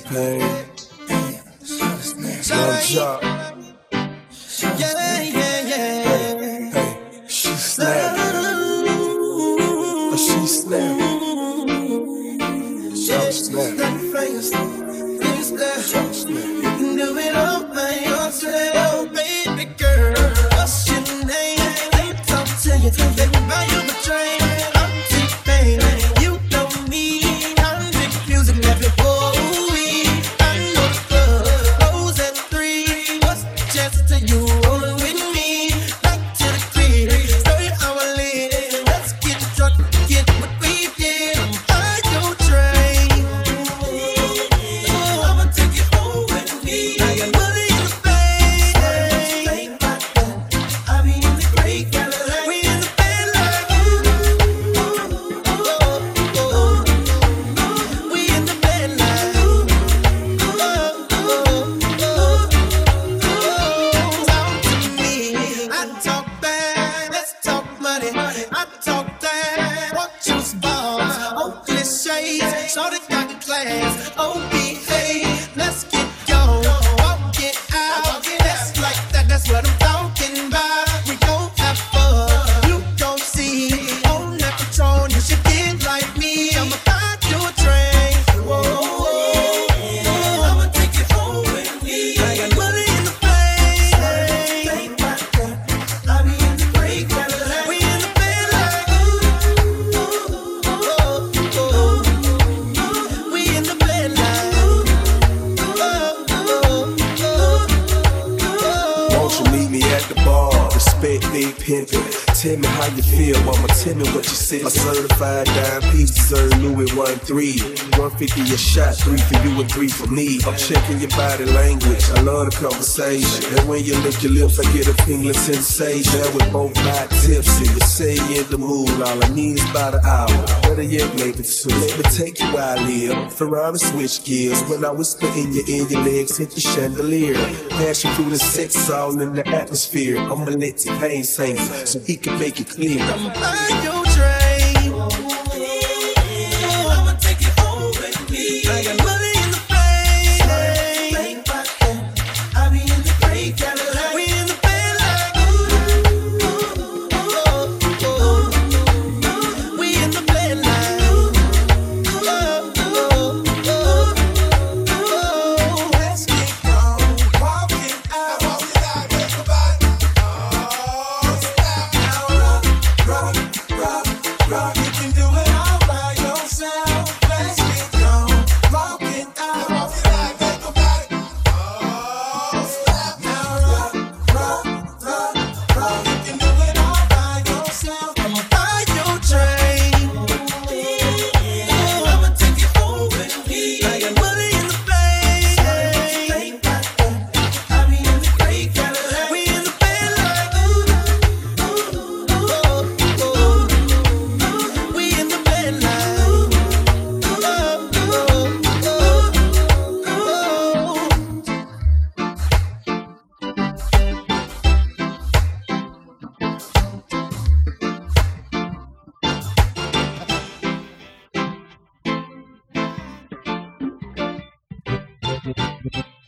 T-Pain, Yung Joc. Yeah, yeah, yeah. Hey, she snap. Oh, she snap. Young snap. Young snap. Do it all by yourself, baby girl. What's your name? Me talk to you. Let me buy you Shorty got class. You meet me at the bar? Respect big pimpin'. Tell me how you feel. I'ma tell me what you said. A certified dime piece deserve Louis one three. 150 a shot, three for you and three for me. I'm checking your body language. I love the conversation. And when you lick your lips, I get a tingling sensation. We both not tipsy. You say in the mood. All I need is about an hour. Better yet, maybe two. Let me take you where I live. Ferrari switch gears. When I whisper in your ear, your legs hit the chandelier. Passion through the sex all in the atmosphere. I'ma let the pain sing so he can make it clear. フフフ。